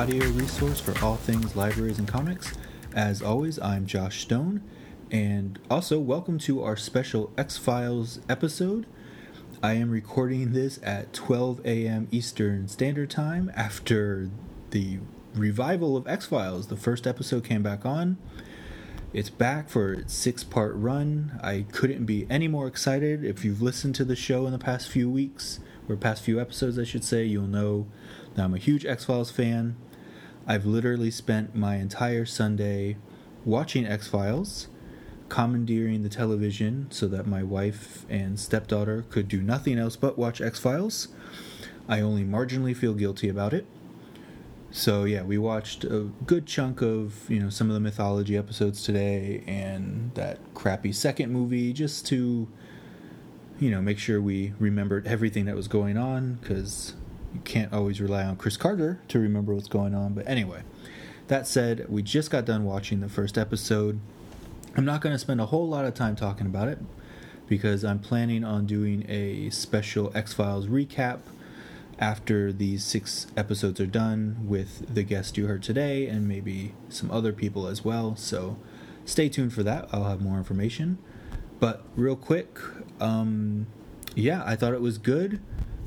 audio resource for all things libraries and comics. As always, I'm Josh Stone, and also welcome to our special X Files episode. I am recording this at 12 a.m. Eastern Standard Time after the revival of X Files. The first episode came back on. It's back for its six part run. I couldn't be any more excited. If you've listened to the show in the past few weeks, or past few episodes, I should say, you'll know that I'm a huge X Files fan. I've literally spent my entire Sunday watching X Files, commandeering the television so that my wife and stepdaughter could do nothing else but watch X Files. I only marginally feel guilty about it. So yeah, we watched a good chunk of you know some of the mythology episodes today and that crappy second movie just to you know make sure we remembered everything that was going on because you can't always rely on Chris Carter to remember what's going on. But anyway, that said, we just got done watching the first episode. I'm not going to spend a whole lot of time talking about it because I'm planning on doing a special X Files recap after these six episodes are done with the guest you heard today and maybe some other people as well. So stay tuned for that. I'll have more information. But real quick, um, yeah, I thought it was good.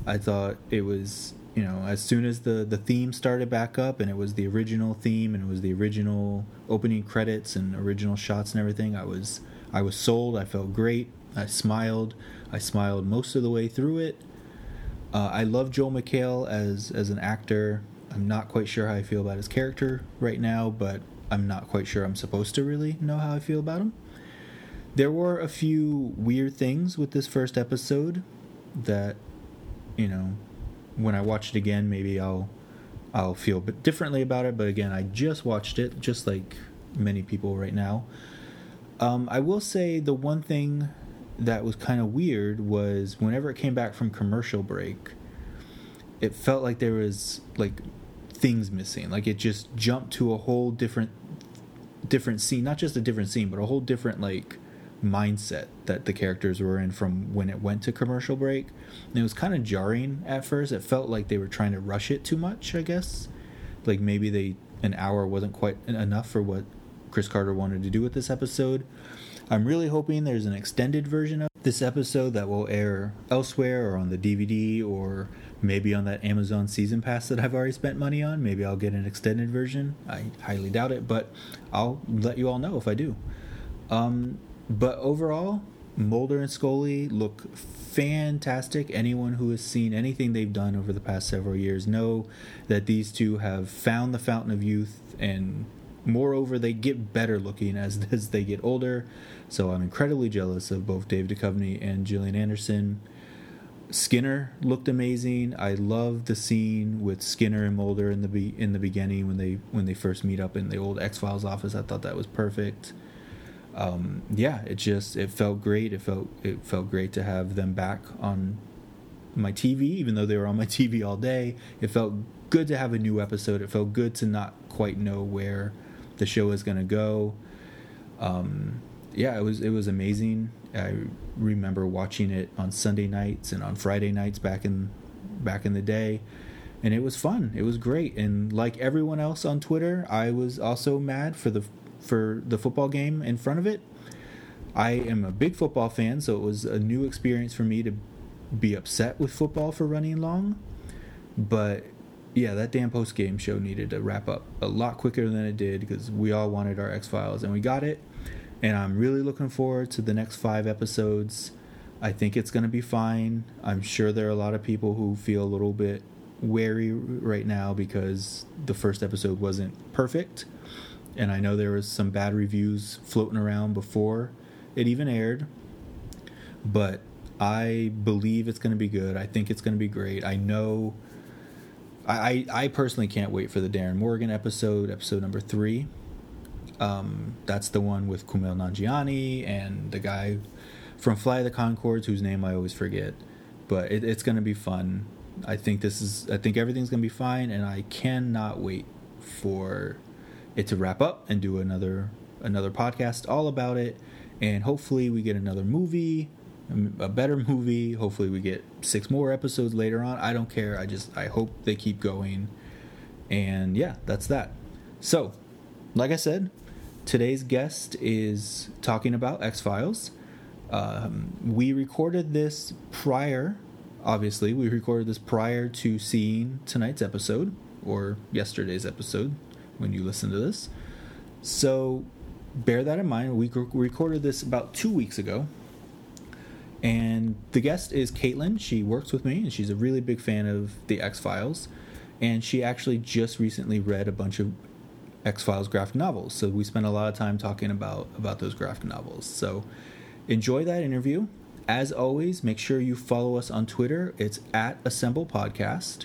I thought it was, you know, as soon as the, the theme started back up and it was the original theme and it was the original opening credits and original shots and everything, I was I was sold. I felt great. I smiled. I smiled most of the way through it. Uh, I love Joel McHale as as an actor. I'm not quite sure how I feel about his character right now, but I'm not quite sure I'm supposed to really know how I feel about him. There were a few weird things with this first episode that, you know, when I watch it again, maybe I'll I'll feel a bit differently about it. But again, I just watched it, just like many people right now. Um, I will say the one thing that was kind of weird was whenever it came back from commercial break, it felt like there was like things missing. Like it just jumped to a whole different different scene, not just a different scene, but a whole different like mindset that the characters were in from when it went to commercial break. And it was kind of jarring at first. It felt like they were trying to rush it too much, I guess. Like maybe they an hour wasn't quite enough for what Chris Carter wanted to do with this episode. I'm really hoping there's an extended version of this episode that will air elsewhere or on the DVD or maybe on that Amazon season pass that I've already spent money on. Maybe I'll get an extended version. I highly doubt it, but I'll let you all know if I do. Um, but overall, Mulder and Scully look fantastic. Anyone who has seen anything they've done over the past several years know that these two have found the fountain of youth and moreover they get better looking as as they get older so I'm incredibly jealous of both Dave Duchovny and Gillian Anderson. Skinner looked amazing. I love the scene with Skinner and Mulder in the be- in the beginning when they when they first meet up in the old X Files office. I thought that was perfect. Um, yeah, it just it felt great. It felt it felt great to have them back on my TV, even though they were on my TV all day. It felt good to have a new episode. It felt good to not quite know where the show is going to go. Um, yeah, it was it was amazing. I remember watching it on Sunday nights and on Friday nights back in back in the day, and it was fun. It was great. And like everyone else on Twitter, I was also mad for the for the football game in front of it. I am a big football fan, so it was a new experience for me to be upset with football for running long. But yeah, that damn post game show needed to wrap up a lot quicker than it did because we all wanted our X Files and we got it and I'm really looking forward to the next five episodes. I think it's going to be fine. I'm sure there are a lot of people who feel a little bit wary right now because the first episode wasn't perfect. And I know there was some bad reviews floating around before it even aired. But I believe it's going to be good. I think it's going to be great. I know. I, I personally can't wait for the Darin Morgan episode, episode number three. Um, that's the one with Kumail Nanjiani and the guy from Fly the Conchords, whose name I always forget. But it, it's going to be fun. I think this is. I think everything's going to be fine, and I cannot wait for it to wrap up and do another another podcast all about it. And hopefully, we get another movie a better movie. Hopefully, we get six more episodes later on. I don't care. I just I hope they keep going. And yeah, that's that. So, like I said, today's guest is talking about X Files. Um, we recorded this prior, obviously, we recorded this prior to seeing tonight's episode or yesterday's episode when you listen to this. So, bear that in mind. We recorded this about two weeks ago. And the guest is Caitlin. She works with me and she's a really big fan of the X Files. And she actually just recently read a bunch of X Files graphic novels. So we spent a lot of time talking about about those graphic novels. So enjoy that interview. As always, make sure you follow us on Twitter. It's at Assemble Podcast.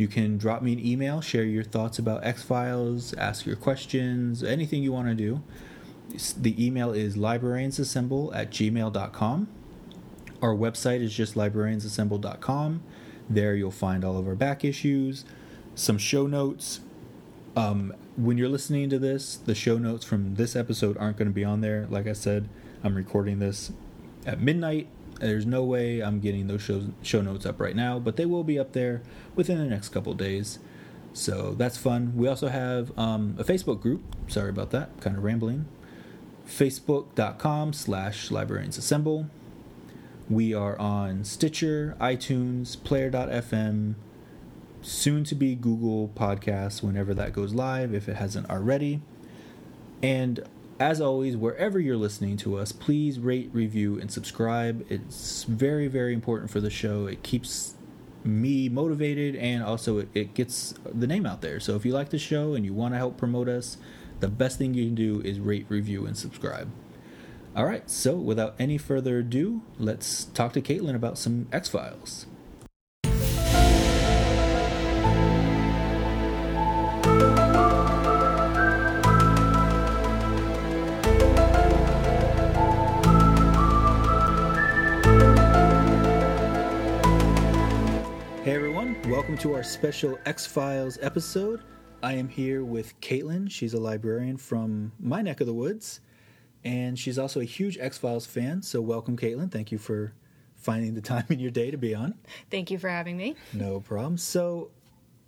You can drop me an email, share your thoughts about X Files, ask your questions, anything you want to do. The email is librariansassemble at gmail.com. Our website is just librariansassemble.com. There you'll find all of our back issues, some show notes, um, when you're listening to this, the show notes from this episode aren't going to be on there. Like I said, I'm recording this at midnight. There's no way I'm getting those show, show notes up right now, but they will be up there within the next couple days. So that's fun. We also have um, a Facebook group. Sorry about that, kind of rambling. Facebook.com slash librarians assemble. We are on Stitcher, iTunes, Player.fm, soon to be Google Podcasts whenever that goes live, if it hasn't already. And as always, wherever you're listening to us, please rate, review, and subscribe. It's very, very important for the show. It keeps me motivated and also it, it gets the name out there. So if you like the show and you want to help promote us, the best thing you can do is rate, review, and subscribe. All right, so without any further ado, let's talk to Caitlin about some X Files. Welcome to our special X Files episode. I am here with Caitlin. She's a librarian from my neck of the woods, and she's also a huge X Files fan. So, welcome, Caitlin. Thank you for finding the time in your day to be on. Thank you for having me. No problem. So,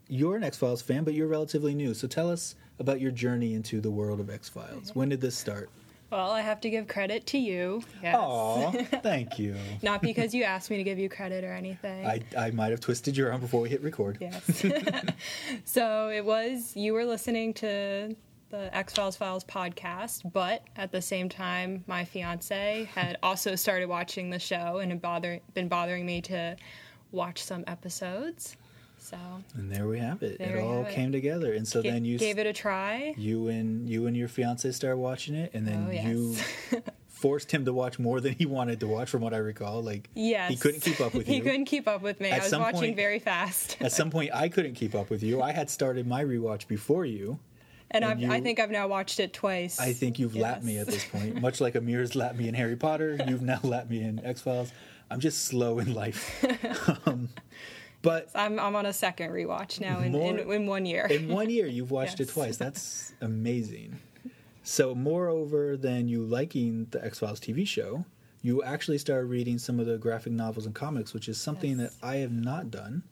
you're an X Files fan, but you're relatively new. So, tell us about your journey into the world of X Files. When did this start? Well, I have to give credit to you. Yes. Aw, thank you. Not because you asked me to give you credit or anything. I, I might have twisted your arm before we hit record. Yes. so it was, you were listening to the X Files Files podcast, but at the same time, my fiance had also started watching the show and had bother, been bothering me to watch some episodes. So and there we have it. It all came it. together, and so G- then you gave it a try. You and you and your fiance started watching it, and then oh, yes. you forced him to watch more than he wanted to watch, from what I recall. Like yes. he couldn't keep up with you. he couldn't keep up with me. At I was watching point, very fast. at some point, I couldn't keep up with you. I had started my rewatch before you. And, and you, i think I've now watched it twice. I think you've yes. lapped me at this point. Much like Amir's lapped me in Harry Potter, you've now lapped me in X Files. I'm just slow in life. um, but I'm I'm on a second rewatch now in, more, in, in, one year. in one year, you've watched yes. it twice. That's amazing. So, moreover than you liking the X Files TV show, you actually started reading some of the graphic novels and comics, which is something yes. that I have not done.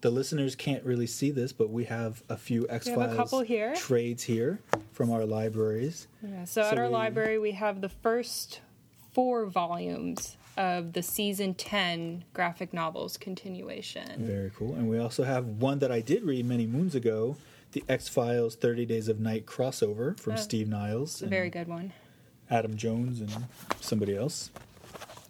The listeners can't really see this, but we have a few X Files trades here from our libraries. Yeah, so, so at our we, library, we have the first four volumes of the season 10 graphic novels continuation. Very cool. And we also have one that I did read many moons ago the X Files 30 Days of Night crossover from uh, Steve Niles. a very good one. Adam Jones and somebody else.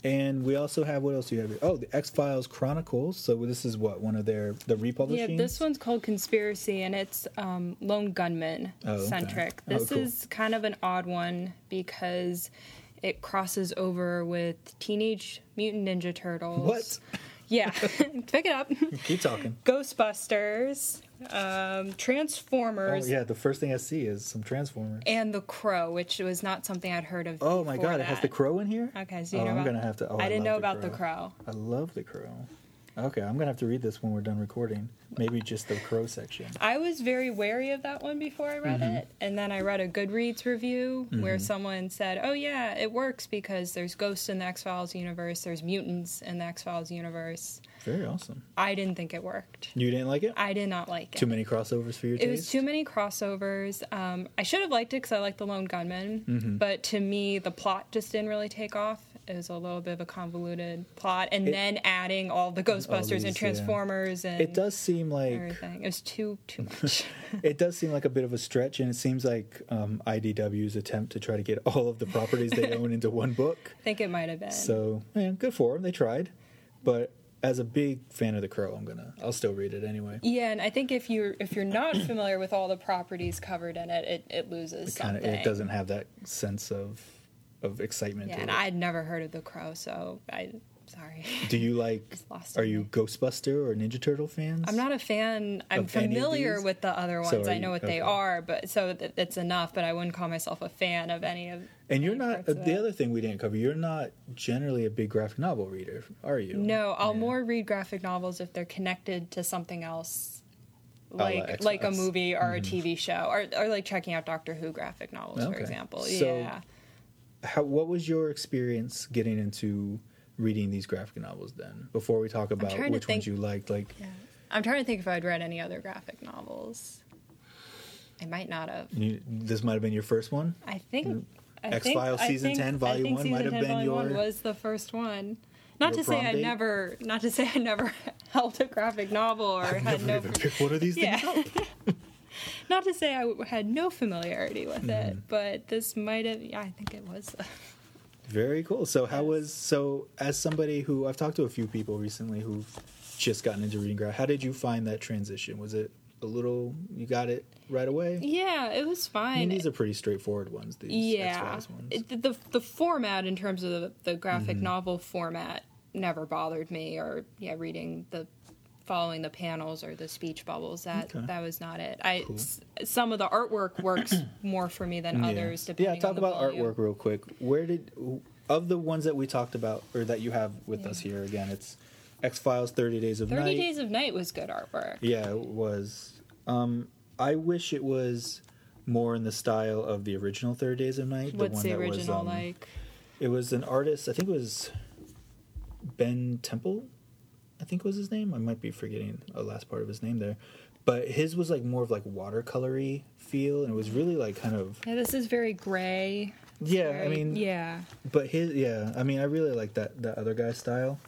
And we also have what else do you have here? Oh, the X Files Chronicles. So this is what one of their the republishing. Yeah, this one's called Conspiracy, and it's um, lone gunman oh, centric. Okay. This oh, cool. is kind of an odd one because it crosses over with Teenage Mutant Ninja Turtles. What? Yeah, pick it up. Keep talking. Ghostbusters, um, Transformers. Oh, yeah, the first thing I see is some Transformers. And The Crow, which was not something I'd heard of. Oh my god, that. it has The Crow in here? Okay, so you oh, know. I'm going to have to. Oh, I, I didn't know the about crow. The Crow. I love The Crow. Okay, I'm gonna have to read this when we're done recording. Maybe just the crow section. I was very wary of that one before I read Mm-hmm. it, and then I read a Goodreads review where someone said, "Oh yeah, it works because there's ghosts in the X Files universe, there's mutants in the X Files universe." Very awesome. I didn't think it worked. You didn't like it? I did not like it. Too many crossovers for your taste. It was too many crossovers. Um, I should have liked it because I like the Lone Gunman, Mm-hmm. but to me, the plot just didn't really take off. It was a little bit of a convoluted plot, and It- then adding all the Ghostbusters these, and yeah. Transformers and It does seem like everything. It was too too much. it does seem like a bit of a stretch, and it seems like um, IDW's attempt to try to get all of the properties they own into one book. I think it might have been. So, yeah, good for them. They tried, but as a big fan of the Crow, I'm gonna I'll still read it anyway. yeah, and I think if you're if you're not familiar with all the properties covered in it, it, it loses It kind of something. it doesn't have that sense of of excitement. Yeah, and it. I'd never heard of the Crow, so I sorry. Do you like? Are you. Ghostbuster or Ninja Turtle fans? I'm not a fan. I'm Of any of familiar with the other ones. are I know you- what they are, but so th- it's enough. But I wouldn't call myself a fan of any of. And you're not. Uh, the other thing we didn't cover. You're not generally a big graphic novel reader, are you? No, I'll Yeah. more read graphic novels if they're connected to something else, like like a movie or a TV show, or or like checking out Doctor Who graphic novels, for example. So- yeah. How, what was your experience getting into reading these graphic novels then? Before we talk about which ones you liked, like yeah. I'm trying to think if I'd read any other graphic novels. I might not have. you, this might have been your first one. I think Mm. X-Files season think- 10, volume one might have 10, been volume one was the first one. Not to say I date? never, not to say I never held a graphic novel or I've had never no. even picked one of these Yeah. things up. Not to say I had no familiarity with Mm-hmm. it, but this might have. Yeah, I think it was. Very cool. So how was so as somebody who I've talked to a few people recently who've just gotten into reading graph. How did you find that transition? Was it a little you got it right away? yeah, it was I fine. mean, these are pretty straightforward ones. These yeah, ones. It- the the format in terms of the, the graphic Mm-hmm. novel format never bothered me, or yeah, reading the following the panels or the speech bubbles that Okay. that was not it. I s- some of the artwork works more for me than others. Yeah, Depending yeah talk the about volume. artwork real quick. Where did of the ones that we talked about or that you have with us here again? It's X Files, Thirty Days of Thirty Night. Days of Night was good artwork. Yeah, it was. Um, I wish it was more in the style of the original Thirty Days of Night. What's the that was, original um, like? It was an artist. I think it was Ben Temple. I think it was his name. I might be forgetting a last part of his name there, but his was like more of like watercolory feel, and it was really like kind of Yeah, this is very gray. yeah. I mean, yeah. but his yeah. I mean, I really like that that other guy's style.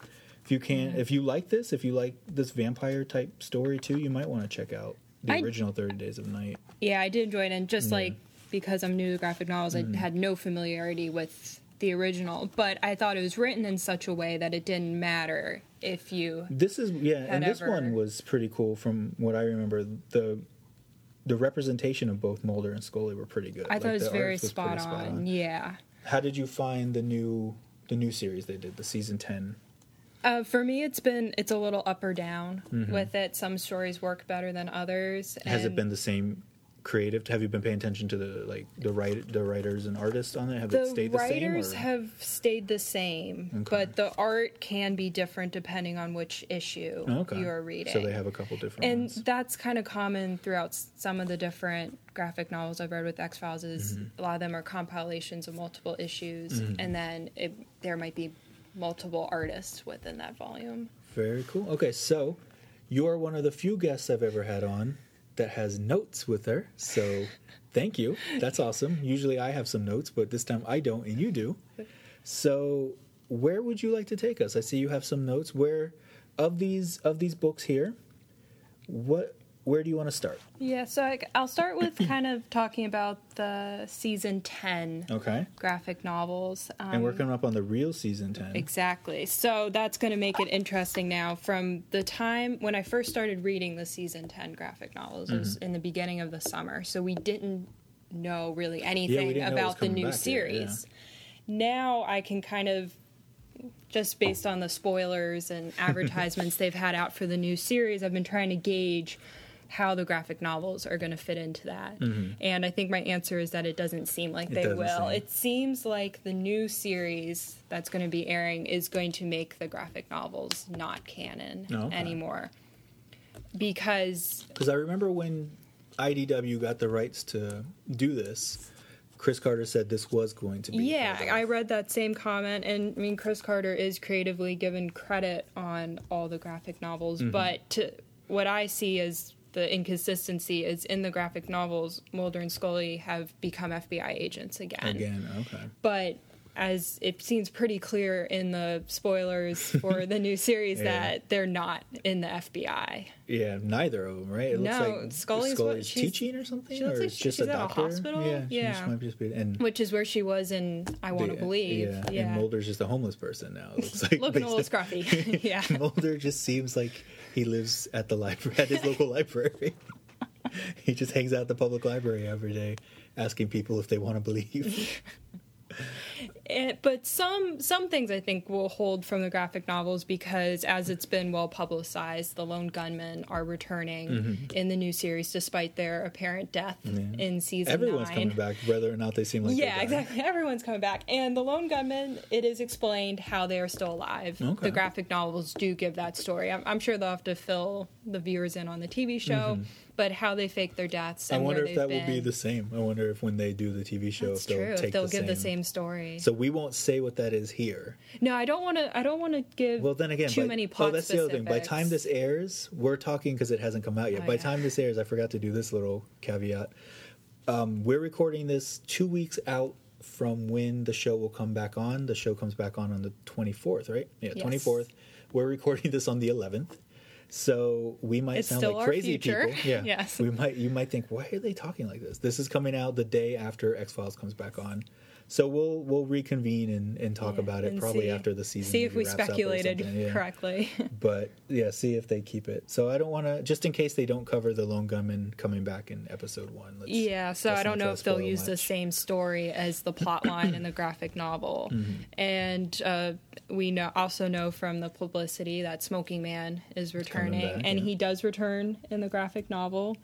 If you can, if you like this, if you like this vampire type story too, you might want to check out the I- original Thirty Days of Night. Yeah, I did enjoy it, and just Yeah. like because I'm new to graphic novels, Mm-hmm. I had no familiarity with the original, but I thought it was written in such a way that it didn't matter if you. This is yeah, and this Had one was pretty cool from what I remember. The the representation of both Mulder and Scully were pretty good. I Like, thought it was very art was spot on. Yeah. How did you find the new the new series they did, the season ten? Uh, for me, it's been it's a little up or down Mm-hmm. with it. Some stories work better than others. Has it been the same creative? Have you been paying attention to the like the write the writers and artists on it? Have it stayed the same? The writers have stayed the same, Okay. but the art can be different depending on which issue okay. you're reading. So they have a couple different and ones. that's kind of common throughout some of the different graphic novels I've read with X Files. Is Mm-hmm. a lot of them are compilations of multiple issues, and then it, there might be multiple artists within that volume. Very cool. Okay, so you are one of the few guests I've ever had on that has notes with her. So thank you. That's awesome. Usually I have some notes, but this time I don't and you do. So where would you like to take us? I see you have some notes. Where of these of these books here, what where do you want to start? Yeah, so I, I'll start with kind of talking about the season ten Okay. graphic novels. Um, And we're coming up on the real season 10. Exactly. So that's going to make it interesting now. From the time when I first started reading the season 10 graphic novels, Mm-hmm. was in the beginning of the summer. So we didn't know really anything didn't know it was about the new yet, yeah. series. Now I can kind of, just based on the spoilers and advertisements they've had out for the new series, I've been trying to gauge how the graphic novels are going to fit into that. Mm-hmm. And I think my answer is that it doesn't seem like they will. seem. It seems like the new series that's going to be airing is going to make the graphic novels not canon Oh, okay. anymore. Because Because I remember when IDW got the rights to do this, Chris Carter said this was going to be. Yeah, I read that same comment, and I mean, Chris Carter is creatively given credit on all the graphic novels, Mm-hmm. but to, what I see as the inconsistency is in the graphic novels, Mulder and Scully have become FBI agents again. again. Okay. But as it seems pretty clear in the spoilers for the new series Yeah. that they're not in the FBI. Yeah, neither of them, right? It No, looks like Scully's Scully's she's- teaching or something, she looks or like it's just she's a at a hospital? Yeah, she Yeah. might just be and. Which is where she was in I Want to Believe. Yeah, Yeah. and Mulder's just a homeless person now. Looks like Looking a little scruffy. yeah. Mulder just seems like he lives at the library at his local library. he just hangs out at the public library every day, asking people if they want to believe. Eh, but some some things I think will hold from the graphic novels because as it's been well publicized, the lone gunmen are returning in the new series despite their apparent death Mm-hmm. Yeah. in season Everyone's nine. coming back, whether or not they seem like yeah, exactly. Everyone's coming back, and the lone gunmen. It is explained how they are still alive. Okay. The graphic novels do give that story. I'm, I'm sure they'll have to fill the viewers in on the TV show, but how they fake their deaths. Mm-hmm. I wonder if that they've will be the same. I wonder if when they do the TV show, That's if they'll true. take If they'll the give same. the same story. So we won't say what that is here. No, I don't want to. I don't want to give. Well, then again, too by, many plot oh, that's the other thing. By time this airs, we're talking because it hasn't come out yet. Oh, By yeah. time this airs, I forgot to do this little caveat. Um, we're recording this two weeks out from when the show will come back on. The show comes back on on the 24th, right? Yeah, Yes. 24th. We're recording this on the 11th. So we might It's sound like crazy future. people. Yeah. Yes. We might you might think, why are they talking like this? This is coming out the day after X Files comes back on. So we'll we'll reconvene and, and talk Yeah, about it probably see- after the season. See if we speculated yeah. correctly. But yeah, see if they keep it. So I don't want to, just in case they don't cover the lone gunman coming back in episode one. Let's, yeah, so I don't know if they'll use the same story as the plot line in the graphic novel. Mm-hmm. And uh, we know also know from the publicity that Smoking Man is returning, back, and yeah. he does return in the graphic novel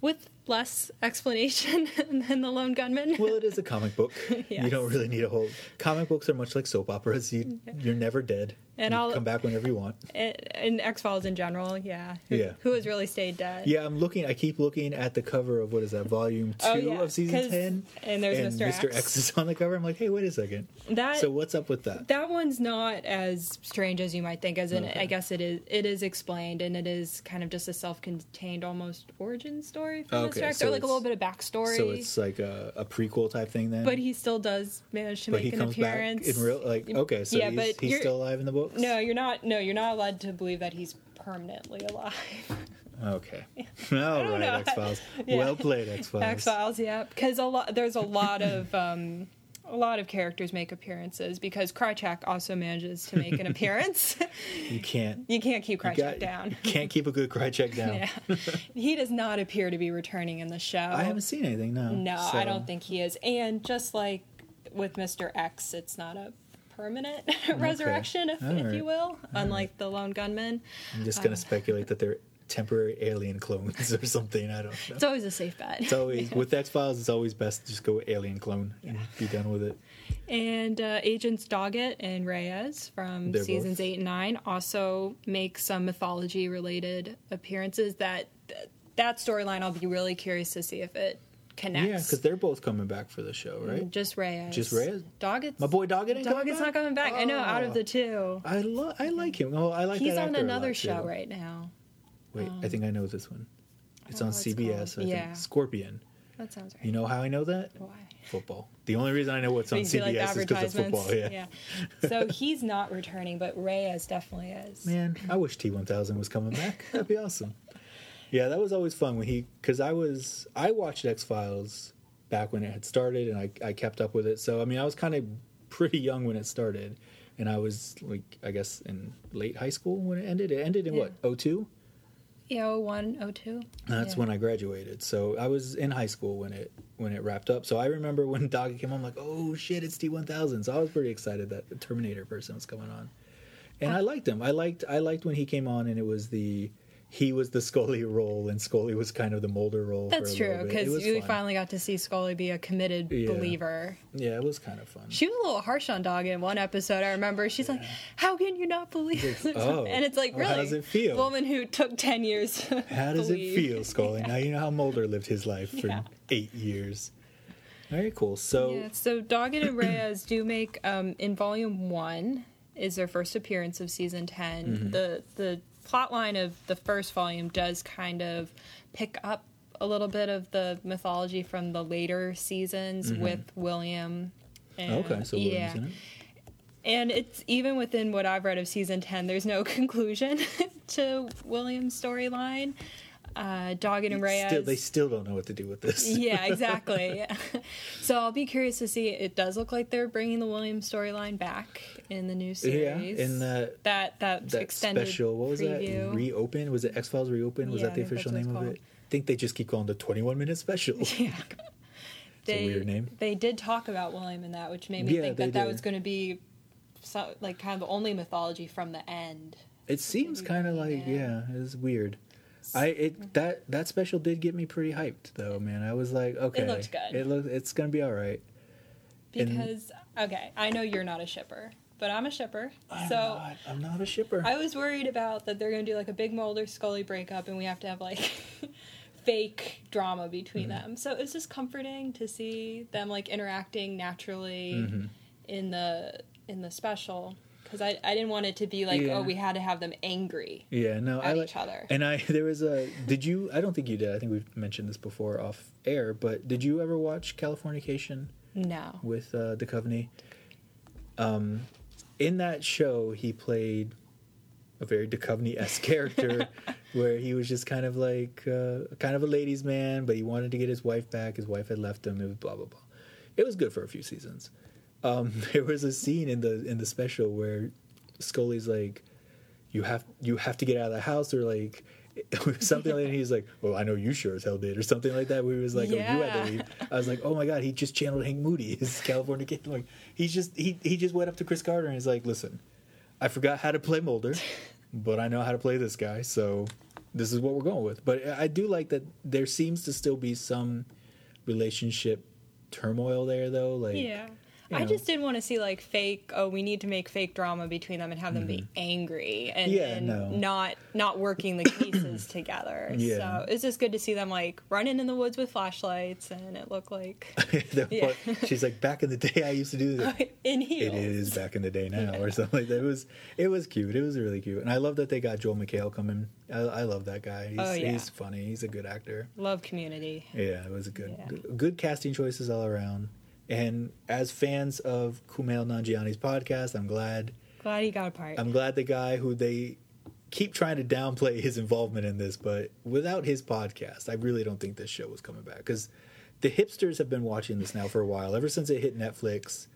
with less explanation than the Lone Gunman. Well, it is a comic book. You don't really need a whole. Comic books are much like soap operas. You you're never dead. And you I'll- come back whenever you want. and X Files in general, yeah. Who, Yeah. Who has really stayed dead? Yeah, I'm looking. I keep looking at the cover of what is that, volume oh, two Oh, yeah, of Season ten, and there's Mr. Mr. X. X is on the cover. I'm like, hey, wait a second. That So what's up with that? that one's not as strange as you might think as in Okay. i guess it is it is explained and it is kind of just a self-contained almost origin story for Okay, x so or like a little bit of backstory So it's like a, a prequel type thing then. but he still does manage to But make he an comes appearance back in real like okay, so Yeah, he's, but he's still alive in the books. no you're not no you're not allowed to believe that he's permanently alive Okay. All right. X Files. Yeah. Well played, X Files. x files yeah because a lot there's a lot of um a lot of characters make appearances because Krycek also manages to make an appearance. You can't. you can't keep Krycek got- down. you can't keep a good Krycek down. Yeah. he does not appear to be returning in the show. I haven't seen anything. No. No, so- I don't think he is. And just like with Mr. X, it's not a permanent resurrection, if, All if you will, unlike the lone gunman. I'm just Uh. gonna speculate that they're temporary alien clones or something. I don't know. It's always a safe bet. It's always with X Files. It's always best to just go alien clone and be done with it. And uh, Agents Doggett and Reyes from They're seasons both- eight and nine also make some mythology related appearances. That that storyline, I'll be really curious to see if it connects. Yeah, because they're both coming back for the show, right? just Reyes. Just Reyes? Doggett's My boy Doggett ain't coming Doggett's back? not coming back. I know. Out Oh. of the two, I lo- I like him. Oh, I like he's on another show too. right now. Wait, I think I know this one. It's Oh, on CBS. called? I think. Yeah. Scorpion. That sounds right. You know how I know that? Why? Football. The only reason I know what's on you like CBS is because of football. Yeah. So he's not returning, but Reyes definitely is. Man, I wish T1000 was coming back. That'd be awesome. Yeah, that was always fun when he because I was I watched X Files back when it had started and I I kept up with it. So I mean I was kind of pretty young when it started, and I was like I guess in late high school when it ended. It ended in Yeah. what 02? Yeah, 01, 02. That's Yeah. when I graduated. So I was in high school when it when it wrapped up. So I remember when Doggy came on, I'm like, oh shit, it's T1000. So I was pretty excited that the Terminator person was coming on, and I liked him. I liked I liked when he came on, and it was the he was the Scully role and Scully was kind of the Mulder role. That's for a true. Because we fun. finally got to see Scully be a committed Yeah. believer. Yeah, it was kind of fun. She was a little harsh on Dog in one episode. I remember she's like, "How can you not believe?" this?" "Oh, and it's like, really, how does it feel?" Woman who took ten years. How does it feel, Scully? Now you know how Mulder lived his life for Yeah. eight years. Very cool. So Yeah, so Doggett and Reyes do make um, in volume one is their first appearance of season 10 Mm-hmm. The the plot line of the first volume does kind of pick up a little bit of the mythology from the later seasons with William. And, Mm-hmm. okay, so William's yeah, in it. and it's even within what I've read of season ten. There's no conclusion to William's storyline. Uh, Doggett and Reyes. Still, they still don't know what to do with this. yeah, exactly. so I'll be curious to see. It does look like they're bringing the Williams storyline back in the new series. Yeah, in the that that, that extended special. What was preview. that? Reopen? Was it X Files Reopen? Was Yeah, that the I think that's official name of it? I think they just keep calling the 21 minute special. yeah. It's a weird name. They did talk about William in that, which made me Yeah, think they that that was going to be so, like kind of the only mythology from the end. It seems kind of like yeah, it's weird. I it that that special did get me pretty hyped though, man. I was like, okay, it looked good. It looked it's gonna be all right. And- Because okay, I know you're not a shipper, but I'm a shipper. I'm so not, I'm not a shipper. I was worried about that they're going to do like a big Mulder Scully breakup and we have to have like fake drama between Mm-hmm. them. So it's just comforting to see them like interacting naturally Mm-hmm. in the in the special because I, I didn't want it to be like Yeah. oh we had to have them angry. yeah, no, I at like each other. And I there was a did you? I don't think you did. I think we've mentioned this before off air. But did you ever watch Californication? No. with uh, Duchovny. Um, in that show, he played a very Duchovny esque character, where he was just kind of like uh, kind of a ladies' man, but he wanted to get his wife back. His wife had left him. It was blah blah blah. It was good for a few seasons. Um, there was a scene in the in the special where Scully's like, "You have you have to get out of the house," or like. something like that. He's like, "Well, I know you sure as hell did," or something like that. Where he was like, "Oh, you had Yeah. to leave." I was like, "Oh my god, he just channeled Hank Moody, his California kid." Like he's just he he just went up to Chris Carter and he's like, "Listen, I forgot how to play Mulder, but I know how to play this guy, so this is what we're going with." But I do like that there seems to still be some relationship turmoil there, though. Like, Yeah. You I just didn't want to see like fake. Oh, we need to make fake drama between them and have them be angry and, Mm-hmm. Yeah, and no. not not working the pieces together. Yeah. So it's just good to see them like running in the woods with flashlights, and it looked like Yeah. she's like, "Back in the day, I used to do this." in heels. It is back in the day now, Yeah. or something like that. It was, it was cute. It was really cute, and I love that they got Joel McHale coming. I, I love that guy. He's, Oh, yeah. he's funny. He's a good actor. Love Community. Yeah, it was a good, good, good casting choices all around. And as fans of Kumail Nanjiani's podcast, I'm glad. Glad he got a part. I'm glad the guy who they keep trying to downplay his involvement in this, but without his podcast, I really don't think this show was coming back because the hipsters have been watching this now for a while. Ever since it hit Netflix,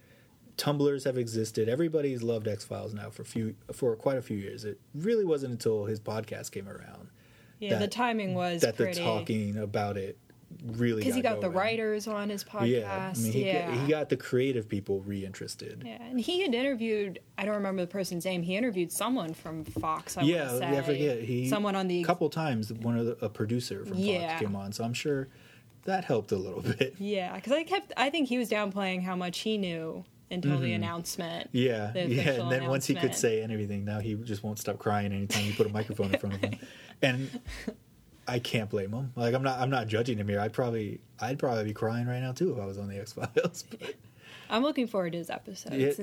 Tumblers have existed. Everybody's loved X Files now for few for quite a few years. It really wasn't until his podcast came around yeah, the timing was that pretty. the talking about it really because he got the writers on his podcast. Yeah, I mean, he, yeah. got, he got the creative people reinterested. Yeah, and he had interviewed. I don't remember the person's name. He interviewed someone from Fox. I yeah, say. yeah, I forget. He someone on the a couple times. One of the, a producer from Yeah. Fox came on, so I'm sure that helped a little bit. Yeah, because I kept. I think he was downplaying how much he knew until the announcement. Mm-hmm. Yeah, The yeah, and then once he could say anything, now he just won't stop crying anytime you put a microphone in front of him. And I can't blame him. Like I'm not, I'm not judging him here. I'd probably, I'd probably be crying right now too if I was on the X Files. I'm looking forward to his episode. It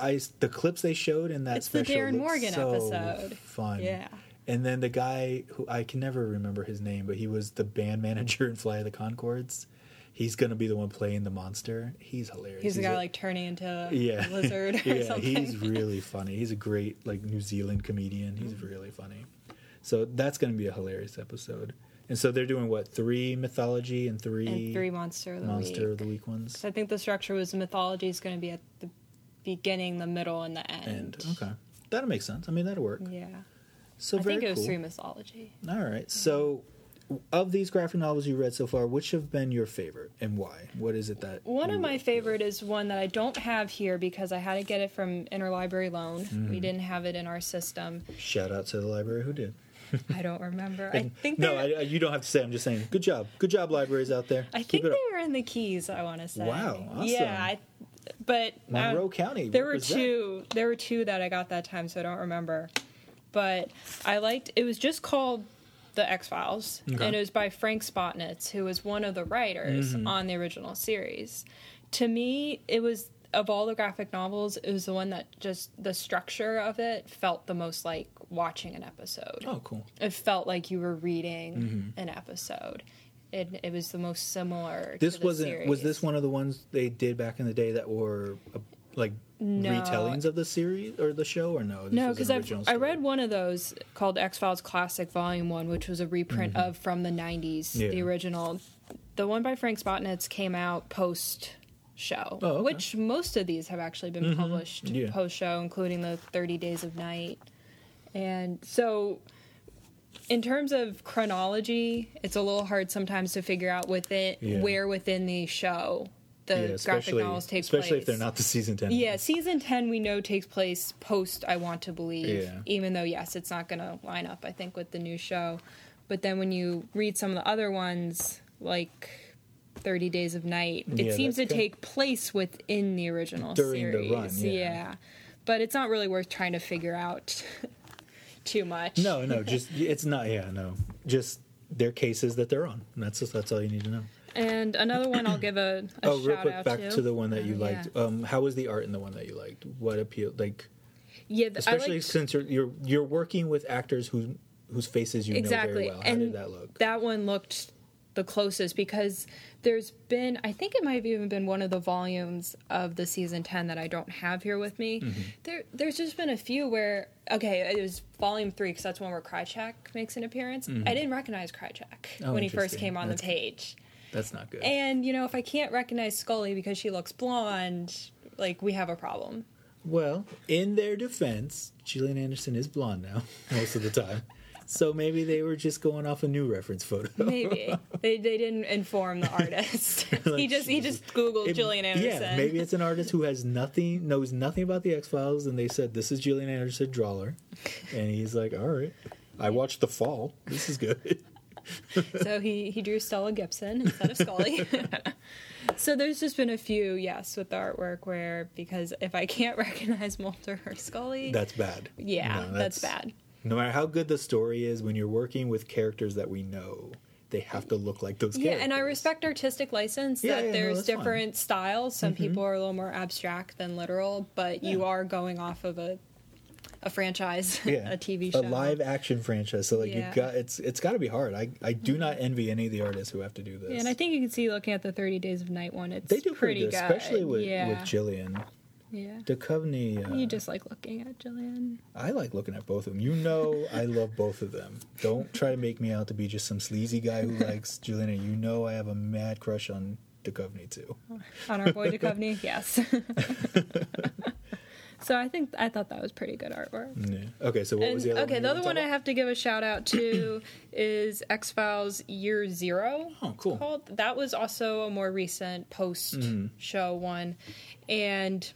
I the clips they showed in that It's the special Darin Morgan so episode. Fun, Yeah. And then the guy who I can never remember his name, but he was the band manager in Flight of the Conchords. He's gonna be the one playing the monster. He's hilarious. he's the guy a- like turning into a yeah, lizard or yeah, something. he's really funny. He's a great like New Zealand comedian. He's Mm-hmm. really funny. So that's gonna be a hilarious episode. And so they're doing what three mythology and three, and three monster of the monster week. of the week ones. I think the structure was mythology is going to be at the beginning, the middle, and the end. And okay, that'll make sense. I mean, that'll work. Yeah, So I very think it was cool. three mythology. All right. So, of these graphic novels you read so far, which have been your favorite and why? What is it that One of my favorite is one that I don't have here because I had to get it from interlibrary loan. Mm-hmm. We didn't have it in our system. Shout out to the library who did. I don't remember. I think no, I, you don't have to say. I'm just saying. Good job. Good job, libraries out there. I Keep think they were in the Keys. I want to say. Wow, awesome. Yeah, I, but Monroe County. There were two. There were two that I got that time, so I don't remember. But I liked. It was just called the X Files, Okay. and it was by Frank Spotnitz, who was one of the writers Mm-hmm. on the original series. To me, it was of all the graphic novels, it was the one that just the structure of it felt the most like watching an episode Oh, cool. it felt like you were reading Mm-hmm. an episode. It, it was the most similar. This wasn't. Was this one of the ones they did back in the day that were uh, like No. retellings of the series or the show, or no? No, because I read one of those called X Files Classic Volume One, which was a reprint of from the '90s, Mm-hmm. Yeah. the original. The one by Frank Spotnitz came out post show, Oh, okay. Mm-hmm. which most of these have actually been published Yeah. post show, including the 30 Days of Night. And so, in terms of chronology, it's a little hard sometimes to figure out within Yeah. where within the show the Yeah, graphic novels take especially place. Especially if they're not the season ten. Yeah, season 10 we know takes place post I Want to Believe. Yeah. Even though, yes, it's not going to line up, I think, with the new show. But then when you read some of the other ones, like 30 Days of Night, it Yeah, seems to take place within the original During the series. run, yeah. But it's not really worth trying to figure out too much. No, no, just it's not. Yeah, no, just their cases that they're on. And that's that's all you need to know. And another one I'll give a, a oh, real quick, back to. to the one that Uh, you yeah. liked. Um, how was the art in the one that you liked? What appealed? Like, Yeah, th- especially liked- since you're, you're you're working with actors who whose faces you exactly. know very well. How and did that look? That one looked the closest because there's been, I think it might have even been one of the volumes of the season 10 that I don't have here with me. Mm-hmm. There, there's just been a few where, okay, it was volume three because that's one where Krycek makes an appearance. I mm-hmm. didn't recognize Krycek Oh, when he first came on That's- the page. That's not good. And, you know, if I can't recognize Scully because she looks blonde, like, we have a problem. Well, in their defense, Gillian Anderson is blonde now most of the time. So maybe they were just going off a new reference photo. Maybe they, they didn't inform the artist. he Like, just he just googled It- Gillian Anderson. Yeah, maybe it's an artist who has nothing, knows nothing about the X Files, and they said this is Gillian Anderson, draw her, and he's like, all right, I watched The Fall. This is good. So he he drew Stella Gibson instead of Scully. so there's just been a few, yes, with the artwork where because if I can't recognize Mulder or Scully, That's bad. yeah, No, that's, bad. No matter how good the story is, when you're working with characters that we know, they have to look like those characters. Yeah, characters. and I respect artistic license Yeah, that yeah, no, there's fine. Mm-hmm. different styles. Some people are a little more abstract than literal, but you are going off of a a franchise, yeah, a TV show, a live action franchise. So like Yeah. you got it's it's got to be hard. I I do not envy any of the artists who have to do this. Yeah, and I think you can see looking at the Thirty Days of Night one, it's they do pretty pretty good, especially with yeah. with Gillian. Yeah. Duchovny. Uh, You just like looking at Gillian. I like looking at both of them. You know, I love both of them. Don't try to make me out to be just some sleazy guy who likes Juliana. You know, I have a mad crush on Duchovny too. on our boy Duchovny, yes. so I think I thought that was pretty good artwork. Yeah. Okay, so what And, was the other okay, one? the other one I have to give a shout out to is X Files Year Zero. Oh, cool. Called that was also a more recent post show one, and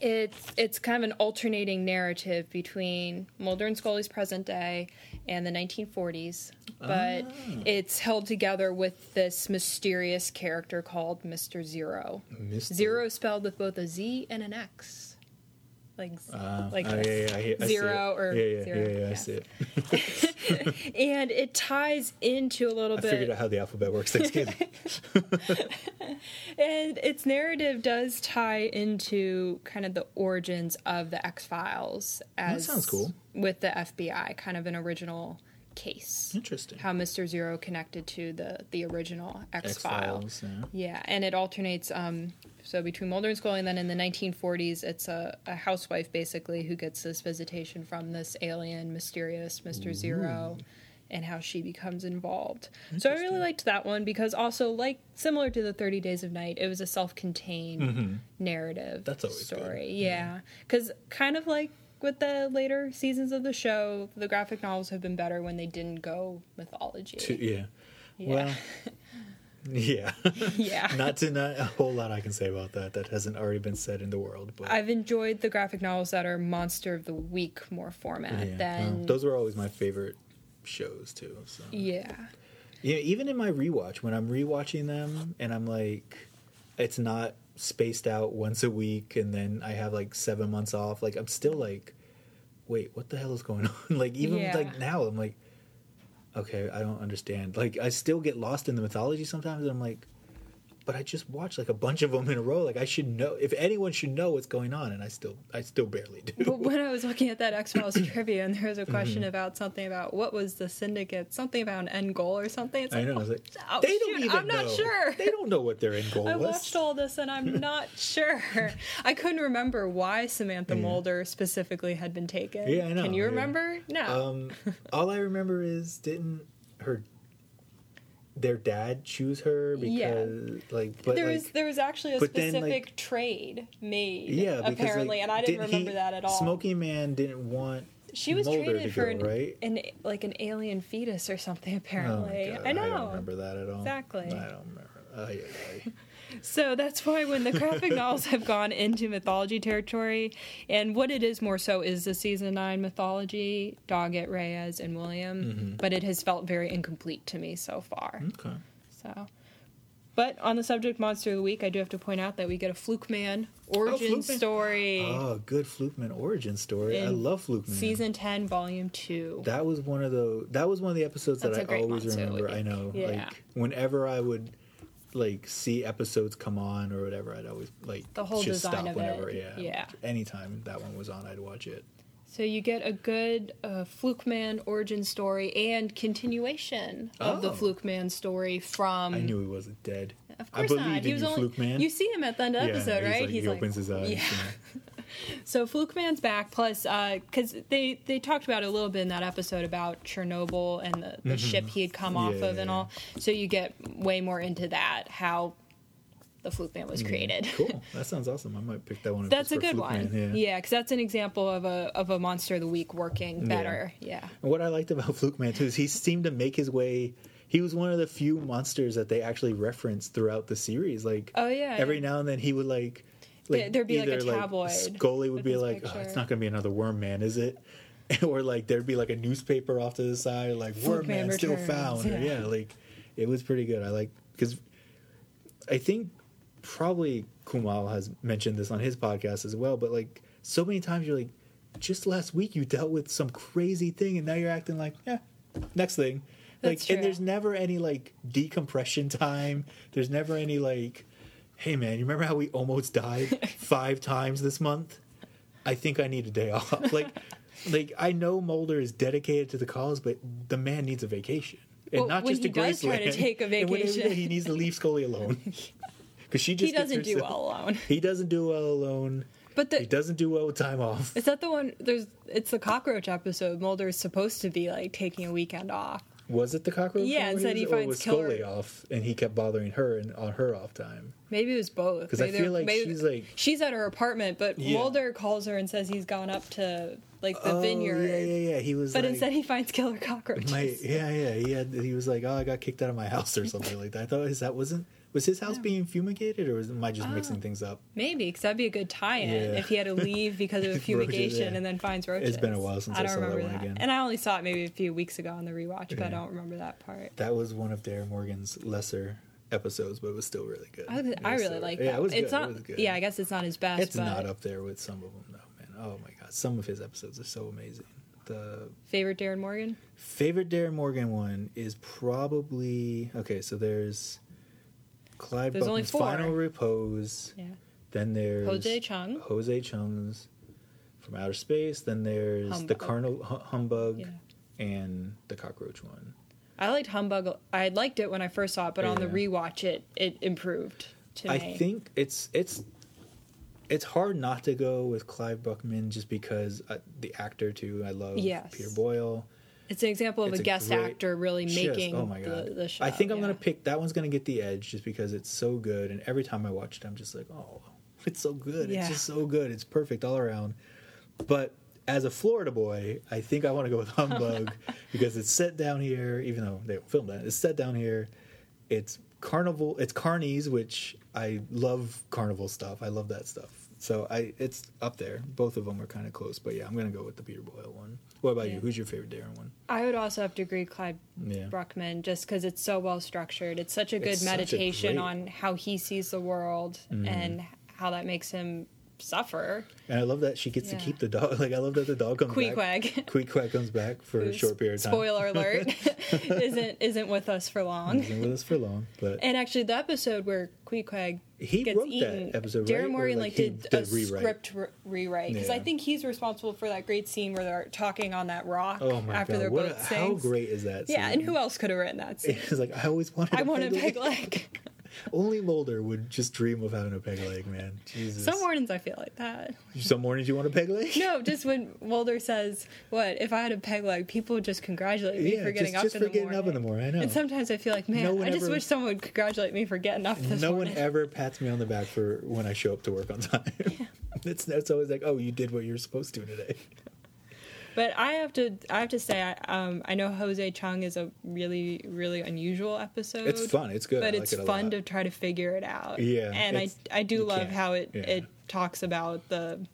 it's it's kind of an alternating narrative between Mulder and Scully's present day and the 1940s, but Ah. it's held together with this mysterious character called Mister Zero. Mr. Zero spelled with both a Z and an X. Like, Uh, like oh, yeah, I, I Zero or yeah, yeah, zero, yeah, yeah, I see it. and it ties into a little bit. I bit figured out how the alphabet works. Thanksgiving. and its narrative does tie into kind of the origins of the X-Files as sounds cool. with the FBI, kind of an original case. Interesting. How Mr. Zero connected to the the original X-File. X-Files, yeah. Yeah, and it alternates. Um, so between Mulder and Scully, and then in the 1940s, it's a, a housewife basically who gets this visitation from this alien, mysterious Mr. Zero, and how she becomes involved. So I really liked that one because also, like similar to the 30 Days of Night, it was a self-contained narrative Mm-hmm. That's always good. story. Yeah, because kind of like with the later seasons of the show, the graphic novels have been better when they didn't go mythology. To- yeah. Yeah. Well, Yeah. Yeah. not to not a whole lot I can say about that that hasn't already been said in the world. But I've enjoyed the graphic novels that are monster of the week more format yeah, than those were always my favorite shows too. So yeah. yeah, even in my rewatch when I'm rewatching them and I'm like, it's not spaced out once a week and then I have like seven months off. Like I'm still like, wait, what the hell is going on? like even Yeah. like now I'm like, okay, I don't understand. Like I still get lost in the mythology sometimes. And I'm like, but I just watched like a bunch of them in a row. Like I should know if anyone should know what's going on, and I still I still barely do. But when I was looking at that X Files trivia, and there was a question about something about what was the syndicate, something about an end goal or something. It's like, I know. I was like, oh, they don't shoot, even I'm not know. sure. They don't know what their end goal I was. I watched all this and I'm not sure. I couldn't remember why Samantha Yeah. Mulder specifically had been taken. Yeah, I know, Can you yeah. remember? No. Um, all I remember is didn't her their dad choose her because Yeah. like but there like was there was actually a but then, specific like- trade made. yeah because apparently, like, and I didn't, he- remember that at all. Smoking Man didn't want she was Mulder traded for go, an, right? an like an alien fetus or something. Oh Apparently, God, I know. I don't remember that at all. Exactly. I don't remember. Ay, ay. So that's why when the graphic novels have gone into mythology territory, and what it is more so is the season nine mythology, Doggett, Reyes, and William, Mm-hmm. but it has felt very incomplete to me so far. Okay. So, but on the subject monster of the week, I do have to point out that we get a Fluke Man origin Fluke Man. story, Oh, good Flukeman origin story. I In love Flukeman. season ten, volume two. That was one of the that was one of the episodes That's that I always remember. I know. Yeah. Like whenever I would like see episodes come on or whatever, I'd always like The whole just design stop of whenever. it. Yeah. Yeah. Anytime that one was on, I'd watch it. So you get a good uh, Fluke Man origin story and continuation of the Oh. Fluke Man story from. I knew he wasn't dead. Of course not. He was only. Fluke Man. You see him at the end of the Yeah, episode, he's right? like- he opens his eyes. Yeah. yeah. So Fluke Man's back. Plus, because they they talked about it a little bit in that episode about Chernobyl and the, the ship he had come off Mm-hmm. Of and all. So you get way more into that how the Fluke Man was created. Cool. That sounds awesome. I might pick that one. up That's a good Fluke one. Man, Yeah, because that's an example of a of a monster of the week working better. Yeah. And what I liked about Fluke Man too is he seemed to make his way. He was one of the few monsters that they actually referenced throughout the series. Like, Oh, yeah. every now and then he would like, like there'd be, like, a tabloid Scully would with be his like, oh, picture. "It's not going to be another Worm Man, is it?" or like there'd be like a newspaper off to the side, like "Worm Man Man still returns," found." Or, yeah. yeah, like it was pretty good. I like because I think probably Kumal has mentioned this on his podcast as well, but like so many times you're like, just last week you dealt with some crazy thing and now you're acting like, yeah, next thing. Like That's and there's never any like decompression time. There's never any like, hey man, you remember how we almost died five times this month? I think I need a day off. Like like I know Mulder is dedicated to the cause, but the man needs a vacation. And Well, not when just he to does try to take a And vacation. he needs to leave Scully alone. Because she just He doesn't do well alone. He doesn't do well alone. But He doesn't do well with time off. is that the one? There's it's the cockroach episode. Mulder's supposed to be like taking a weekend off. Was it the cockroach? Yeah, and said he finds was killer- Scully off, and he kept bothering her and on her off time. Maybe it was both. 'Cause I Maybe feel like she's, like- she's at her apartment, but Yeah. Mulder calls her and says he's gone up to like the oh, vineyard. Yeah, yeah, yeah. He was. But like, instead, he finds killer cockroaches. my, yeah, yeah. He had. He was like, oh, I got kicked out of my house or something like that. I thought his that wasn't. Was his house being fumigated, or was, am I just ah, mixing Oh. things up? Maybe because that'd be a good tie-in Yeah. if he had to leave because of fumigation yeah. and then finds roaches. It's been a while since I don't saw that remember one again. And I only saw it maybe a few weeks ago on the rewatch, but I don't remember that part. That was one of Darin Morgan's lesser episodes, but it was still really good. I, It I really still- like yeah, that. It was it's good. not. was good. Yeah, I guess it's not his best. It's not up there with some of them, though, man. Oh my god, some of his episodes are so amazing. The Favorite Darin Morgan? favorite Darin Morgan one is probably okay. So there's Clyde There's only Bruckman's four. Final Repose. Yeah. Then there's Jose Chung. Jose Chung's From Outer Space. Then there's the Humbug. Carnal Hu- Humbug Yeah. and the Cockroach one. I liked Humbug. I liked it when I first saw it, but on the Yeah. rewatch, it it improved to me. I think it's it's it's hard not to go with Clyde Bruckman just because uh, the actor too. I love Yes. Peter Boyle. It's an example of It's a guest great- actor really Just- oh making oh my god the, the show. I think I'm yeah. gonna pick that one's gonna get the edge just because it's so good and every time I watch it I'm just like oh it's so good Yeah. it's just so good it's perfect all around but as a Florida boy I think I want to go with Humbug because it's set down here even though they don't film that it's set down here it's Carnival. It's Carnies, which I love. Carnival stuff. I love that stuff. So I, it's up there. Both of them are kind of close, but yeah, I'm gonna go with the Peter Boyle one. What about Yeah. you? Who's your favorite Darin one? I would also have to agree, Clyde Yeah. Bruckman, just because it's so well structured. It's such a good It's such a meditation great- on how he sees the world mm-hmm. and how that makes him suffer. And I love that she gets Yeah. to keep the dog. Like I love that the dog comes back. Queequeg. Queequeg comes back for a short period of time. Spoiler alert, isn't isn't with us for long. Been with us for long, but And actually, the episode where Queequeg He gets wrote that episode, Darin right? Morgan like, like, did, did a rewrite? script re- rewrite because I think he's responsible for that great scene where they're talking on that rock oh my after god, what boat a, how great is that? Yeah, and who else could have written that scene? It's like I always wanted. I want a peg leg. Only Mulder would just dream of having a peg leg, man. Jesus. Some mornings I feel like that. Some mornings you want a peg leg? No, just when Mulder says, "What if I had a peg leg?" People would just congratulate me Yeah, for getting just- up just in for the getting morning. up in the morning, I know. And sometimes I feel like, man, No I just ever- wish someone would congratulate me for getting up this morning. no morning. one ever pats me on the back for when I show up to work on time. it's it's always like, oh, you did what you're supposed to today. But I have to, I have to say, I, um, I know Jose Chung is a really, really unusual episode. It's fun. It's good. but like it's it fun lot. to try to figure it out. Yeah, and I, I do love can't. how it Yeah. it talks about the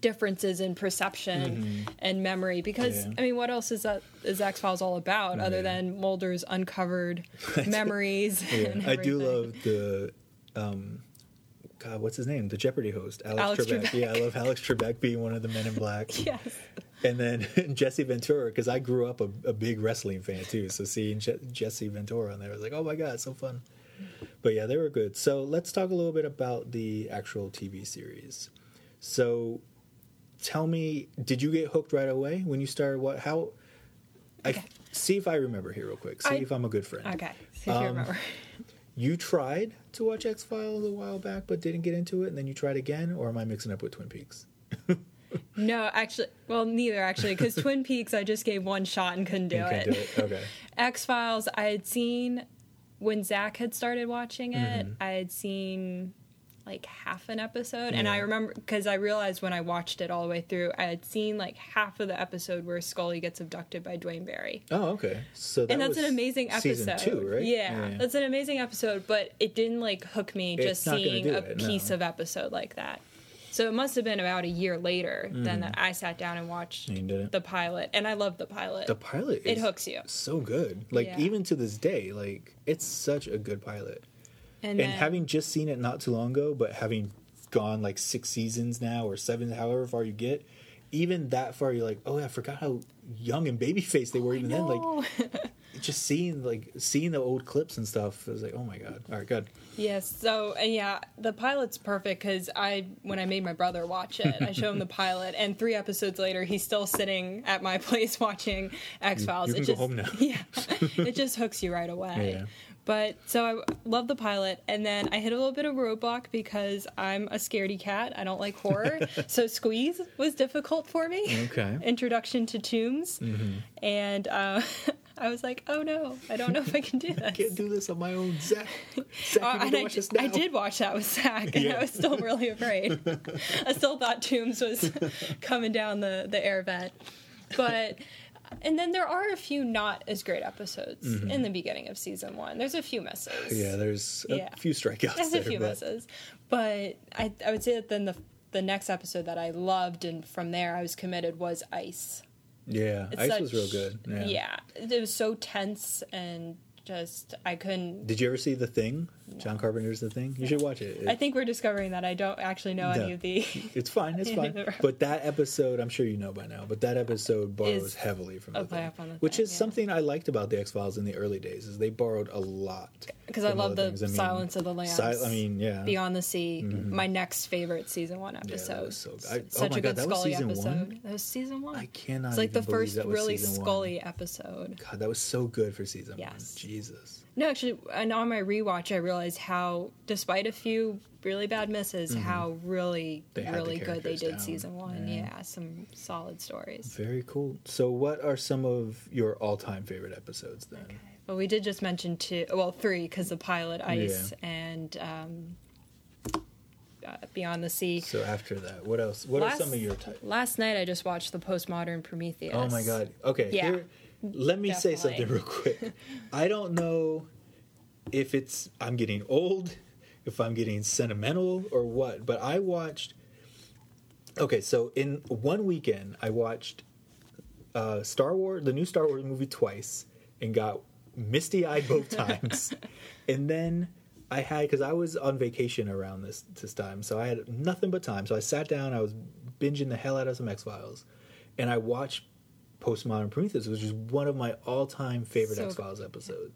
differences in perception and memory because Mm-hmm. Yeah. I mean, what else is that is X Files all about other Yeah. than Mulder's uncovered memories? Yeah, I do love the, um, God, what's his name? The Jeopardy host, Alex, Alex Trebek. Trebek. Yeah, I love Alex Trebek being one of the Men in Black. Yes. And then Jesse Ventura, because I grew up a, a big wrestling fan too. So seeing Je- Jesse Ventura on there, I was like, oh my god, so fun. But yeah, they were good. So let's talk a little bit about the actual TV series. So tell me, did you get hooked right away when you started? What? How? I Okay. see if I remember here real quick. See I- if I'm a good friend. Okay. See if Um, you remember. You tried to watch X Files a while back, but didn't get into it, and then you tried again, or am I mixing up with Twin Peaks? No, actually, well, neither actually, because Twin Peaks, I just gave one shot and couldn't do it. do it. Okay. X Files, I had seen when Zach had started watching it. Mm-hmm. I had seen like half an episode, and I remember because I realized when I watched it all the way through, I had seen like half of the episode where Scully gets abducted by Duane Barry. Oh, okay. So that and that's an amazing episode. Season two, right? Yeah, that's an amazing episode, but it didn't like hook me It's just seeing a it, no. piece of episode like that. So it must have been about a year later than that I sat down and watched Mm. It? the pilot, and I love the pilot. the pilot. it is hooks you, so good. Like Yeah. even to this day, like it's such a good pilot. And, And then, having just seen it not too long ago, but having gone like six seasons now or seven, however far you get, even that far, you're like, oh, I forgot how young and baby faced they were. Even then, like just seeing like seeing the old clips and stuff, I was like, oh my god. All right, good. Yes. So, and yeah, the pilot's perfect because I, when I made my brother watch it, I showed him the pilot, and three episodes later, he's still sitting at my place watching X Files. you can it go just, home now. Yeah, it just hooks you right away. Yeah. But so I love the pilot, and then I hit a little bit of roadblock because I'm a scaredy cat. I don't like horror, so Squeeze was difficult for me. Okay. Introduction to Tooms, Mm-hmm. and uh, I was like, oh no, I don't know if I can do this. I can't do this on my own, Zach. Zach, Uh, and to I, watch d- this now. I did watch that with Zach, and Yeah. I was still really afraid. I still thought Tooms was coming down the, the air vent. But, and then there are a few not as great episodes in the beginning of season one. There's a few misses. Mm-hmm. Yeah, there's a Yeah. few strikeouts There's there. a few but misses. But I, I would say that then the, the next episode that I loved, and from there I was committed, was Ice. Yeah, It's Ice was real good. Yeah. yeah. It was so tense and just, I couldn't. Did you ever see The Thing? John Carpenter's The Thing? You should watch it. I think we're discovering that I don't actually know any of the. It's fine. It's fine. But that episode, I'm sure you know by now. But that episode borrows Is heavily from the thing, The which Thing, is yeah. something I liked about the X Files in the early days. Is they borrowed a lot because I love the things. I mean, Silence of the Lambs. Si- I mean, yeah, Beyond the Sea, mm-hmm. my next favorite season one Yeah, episode. that was so good. I- oh Such my a God, good that was Scully season episode. one? That was season one. I cannot. It's like the first really season one. Scully episode. God, that was so good for season Yes. one. Jesus. No, actually, and on my rewatch, I realized how, despite a few really bad misses, how really, Mm-hmm. Had the really good they did down. season one. Yeah. Yeah. some solid stories. Very cool. So, what are some of your all-time favorite episodes then? well, we did just mention two, well, three, because the pilot, Ice, and um, uh, Beyond the Sea. So after that, what else? What Last- are some of your types? Last night I just watched the postmodern Prometheus. Oh my god. Okay. Yeah. Here, let me say something real quick. I don't know if it's I'm getting old, if I'm getting sentimental or what. But I watched. Okay, so in one weekend, I watched uh, Star Wars, the new Star Wars movie twice, and got misty eyed both times. and then I had because I was on vacation around this this time, so I had nothing but time. So I sat down, I was binging the hell out of some X Files, and I watched Postmodern Prometheus, which is one of my all time favorite So X Files episodes.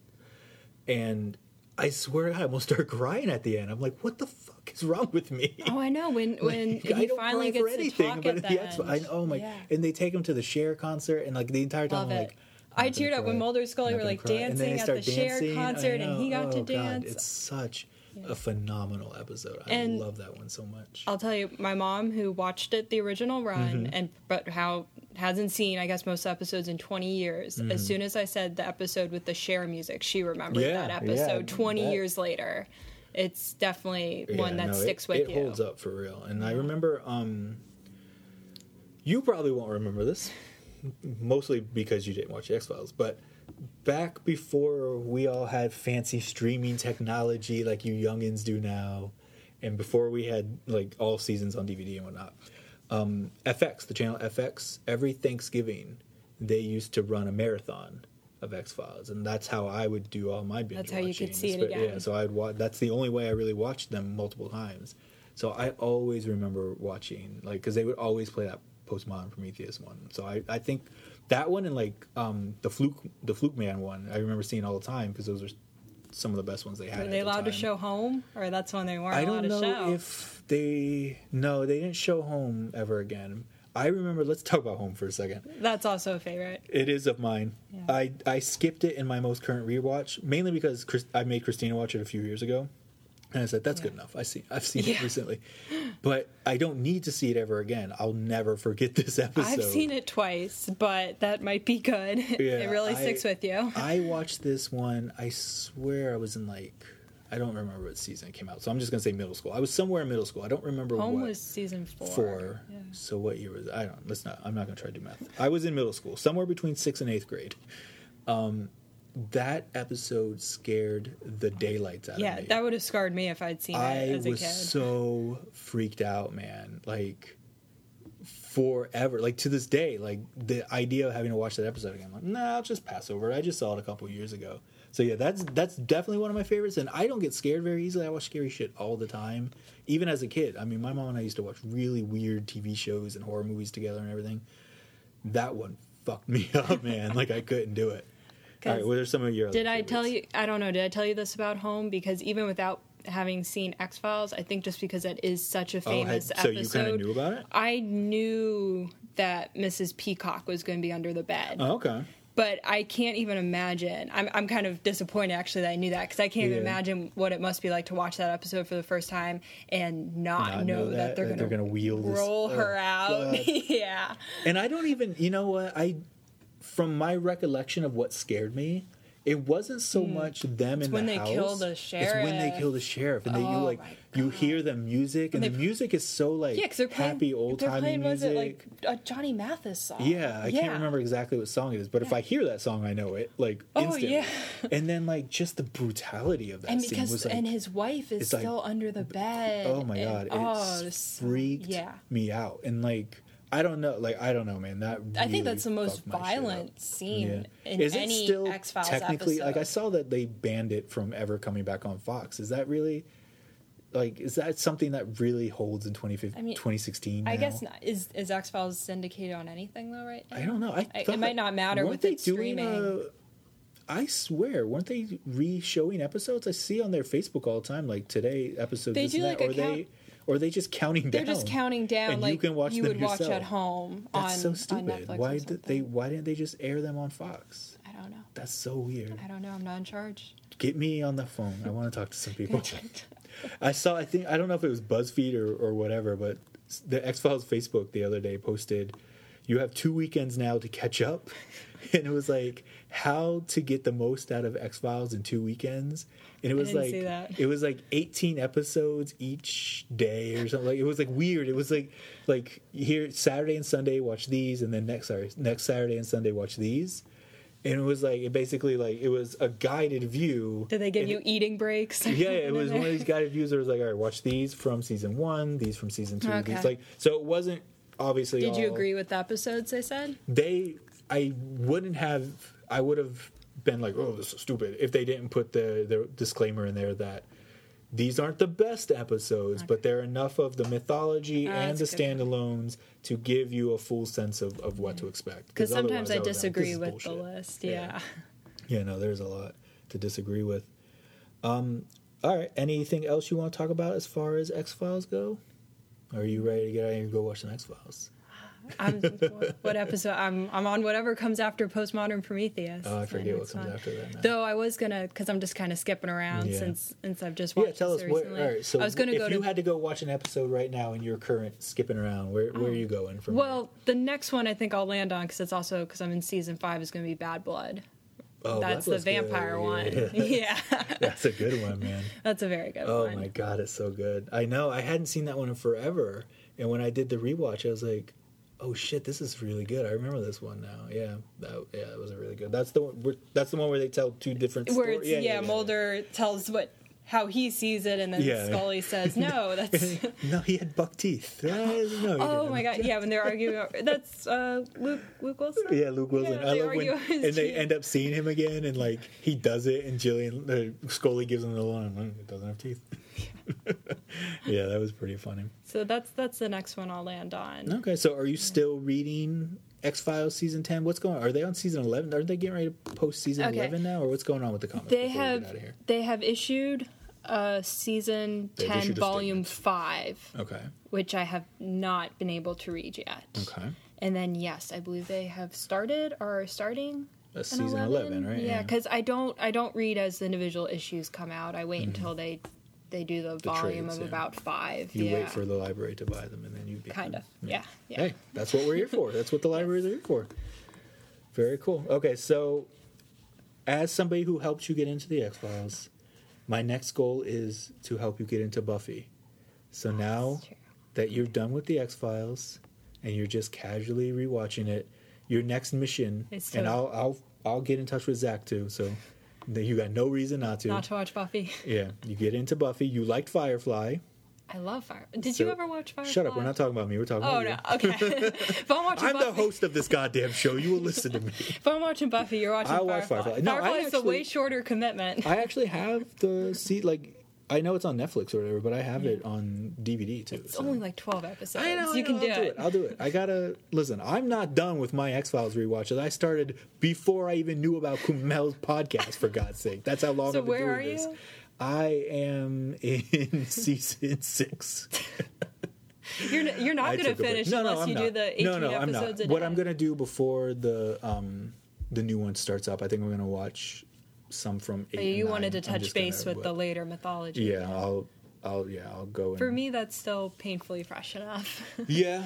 And I swear I almost start crying at the end. I'm like, what the fuck is wrong with me? Oh, I know when when Like, I he finally gets to talk at the end. I oh my, Yeah. and they take him to the Cher concert, and like the entire time, Love I'm it. like, I not gonna teared up when Mulder and Scully were like dancing at the start Cher concert, and he got know. to Oh, God, dance. It's such a phenomenal episode. I And- love that one so much. I'll tell you, my mom who watched it the original run Mm-hmm. and but how hasn't seen I guess most episodes in 20 years. As soon as I said the episode with the Cher music, she remembered Mm-hmm. Yeah, that yeah, episode 20 that- years later. It's definitely one that no, sticks it, with it you. It holds up for real. And I remember, um, you probably won't remember this, mostly because you didn't watch X Files, but back before we all had fancy streaming technology like you youngins do now, and before we had like all seasons on DVD and whatnot, um, FX, the channel FX, every Thanksgiving they used to run a marathon of X Files, and that's how I would do all my binge That's how you could watching. see it Spe- Yeah, again. so I'd watch. That's the only way I really watched them multiple times. So I always remember watching like because they would always play that postmodern Prometheus one. So I, I think that one and like um, the fluke the fluke man one I remember seeing all the time because those are some of the best ones they had. Were they the allowed to show home, or that's when they weren't I allowed don't to know show? if they no they didn't show home ever again. I remember. Let's talk about home for a second. That's also a favorite. It is of mine. Yeah. I I skipped it in my most current rewatch mainly because Chris, I made Christina watch it a few years ago, and I said that's good enough. I see I've seen it recently, but I don't need to see it ever again. I'll never forget this episode. I've seen it twice, but that might be good. Yeah, it really I- sticks with you. I watched this one. I swear I was in like I don't remember what season it came out, so I'm just gonna say middle school. I was somewhere in middle school. I don't remember Home what. was season four. Four. Yeah. So what year was I don't. Let's not. I'm not gonna try to do math. I was in middle school, somewhere between sixth and eighth grade. Um, that episode scared the daylights out Yeah, of me. Yeah, that would have scarred me if I'd seen I it as a was so freaked out, man. Like forever, like to this day, like the idea of having to watch that episode again. Like, nah, I'll just pass over it. I just saw it a couple years ago. So yeah, that's that's definitely one of my favorites. And I don't get scared very easily. I watch scary shit all the time, even as a kid. I mean, my mom and I used to watch really weird TV shows and horror movies together and everything. That one fucked me up, man. like I couldn't do it. All right, what are some of your? Did I tell you? I don't know. Did I tell you this about Home? Because even without having seen X Files, I think just because it is such a Oh, had- famous so you episode, kind of knew about it? I knew that Mrs. Peacock was going to be under the bed. Oh, okay. But I can't even imagine. I'm, I'm kind of disappointed actually that I knew that because I can't even imagine what it must be like to watch that episode for the first time and not, Not know, know that, that- they're going to wheel this- roll her oh, out. Yeah. And I don't even, you know what? I, from my recollection of what scared me, it wasn't so much them in Hmm. when the they house. kill the It's when they kill the sheriff, and they you Oh like you hear the music, and, And the music is so like Yeah, they're playing, happy old timey playing, was music. it like a Johnny Mathis song? yeah, I can't remember exactly what song it is, but if I hear that song, I know it like Oh, instantly. yeah. and then like just the brutality of that And scene because was like, and his wife is it's like- still under the bed. oh my and- god, it oh, it so- freaked yeah. me out, and like. I don't know, like I don't know, man. That I think that's the most fucked my shit up. violent scene in Is it any still X Files technically episode. like I saw that they banned it from ever coming back on Fox. Is that really like is that something that really holds in 2015, I mean, 2016? I guess not. Is is X Files syndicated on anything though? Right? Now? I don't know. I I- it might not matter with they it doing uh, streaming. a- I swear, weren't they re-showing episodes? I see on their Facebook all the time, like today episode. They do, like, that, a or they, or are they just counting down. They're just counting down and like you can watch you would watch at home on Fox. That's on so stupid. Why did they? Why didn't they just air them on Fox? I don't know. That's so weird. I don't know. I'm not in charge. Get me on the phone. I want to talk to some people. I saw. I think I don't know if it was BuzzFeed or, or whatever, but the X Files Facebook the other day posted, "You have two weekends now to catch up," and it was like how to get the most out of X Files in two weekends, and it was like it was like eighteen episodes each day or something. Like it was like weird. It was like like here Saturday and Sunday watch these, and then next sorry next Saturday and Sunday watch these. and it was like it basically like it was a guided view. Did they give you eating breaks? yeah, it was one of these guided views where it was like, all right, watch these from season one, these from season two, Okay. these like so it wasn't obviously. Did you agree with the episodes they said? They, I wouldn't have. I would have been like, oh, this is stupid if they didn't put the the disclaimer in there that. These aren't the best episodes, but they're enough of the mythology Oh, and the standalones to give you a full sense of, of what to expect. Because sometimes I disagree "This is with the list. Yeah. Yeah. Yeah, no, there's a lot to disagree with. Um, all right, anything else you want to talk about as far as X Files go? Are you ready to get out here and go watch some X Files? I'm what, episode? I'm I'm on whatever comes after Postmodern Prometheus. Oh, I forget what comes on. after that. Now. Though I was gonna, because I'm just kind of skipping around Yeah. since since I've just watched. yeah, tell us what. All right, so I was gonna if go you to. had to go watch an episode right now in your current skipping around, where where are oh. you going from? well, the next one I think I'll land on because it's also because I'm in season five is going to be Bad Blood. oh, That's that the was good. vampire one. Yeah. Yeah, That's a good one, man. that's a very good Oh one. my god, it's so good. I know I hadn't seen that one in forever, and when I did the rewatch, I was like, "Oh shit, this is really good." I remember this one now. Yeah, that yeah, it was a really good. That's the one. Where, that's the one where they tell two different Where stories. it's yeah, Mulder tells what how he sees it, and then Yeah. Scully says no. That's no, he had buck teeth. No, oh my god, yeah. When they're arguing, over- that's uh, Luke Luke Wilson. Yeah, Luke Wilson. Yeah, I love when and they end up seeing him again, and like he does it, and Gillian uh, Scully gives him the line. "Mm, It doesn't have teeth. yeah, that was pretty funny. So that's that's the next one I'll land on. Okay, so are you still reading X Files season ten? What's going on? Are they on season eleven? Aren't they getting ready to post season Okay. eleven now, or what's going on with the comics? They before we get have out of here? they have issued uh, season They've ten, volume statement. five, Okay, which I have not been able to read yet. okay, And then yes, I believe they have started or are starting. that's season 11, right? Yeah, because I don't I don't read as individual issues come out. I wait until they they do the, volume trades, of yeah. about five. you yeah. wait for the library to buy them, and then you kind of yeah yeah. Hey, that's what we're here for. That's what the libraries are here for. Very cool. Okay, so as somebody who helped you get into the X Files, my next goal is to help you get into Buffy. So now that you're done with the X Files and you're just casually rewatching it, your next mission, Is and I'll I'll I'll get in touch with Zach too. So you got no reason not to. Not to watch Buffy. yeah, you get into Buffy. You liked Firefly. I love Fire. Did So- you ever watch Firefly? Shut up. We're not talking about me. We're talking Oh about no. you. Okay. if I'm watching I'm Buffy, the host of this goddamn show. You will listen to me. If I'm watching Buffy, you're watching I watch Firefly. Firefly. No, I Firefly is a way shorter commitment. I actually have the seat. Like, I know it's on Netflix or whatever, but I have it on DVD too. It's only like 12 episodes. I know. I you know, can I'll do, it. I'll do it. I gotta listen. I'm not done with my X Files rewatches. I started before I even knew about Kumel's podcast. For God's sake, that's how long So I've been doing this. Where doing are this. you? I am in season six. You're, n- you're not I going to took a break. finish No, no, unless I'm you not. do the 18 no, no, I'm not. What. I'm gonna do before the um the new one starts up, I think I'm gonna watch some from eight. You wanted to nine. I'm touch base with the later mythology. Yeah, I'll, I'll, yeah, I'll go. And, For me, that's still painfully fresh enough. yeah,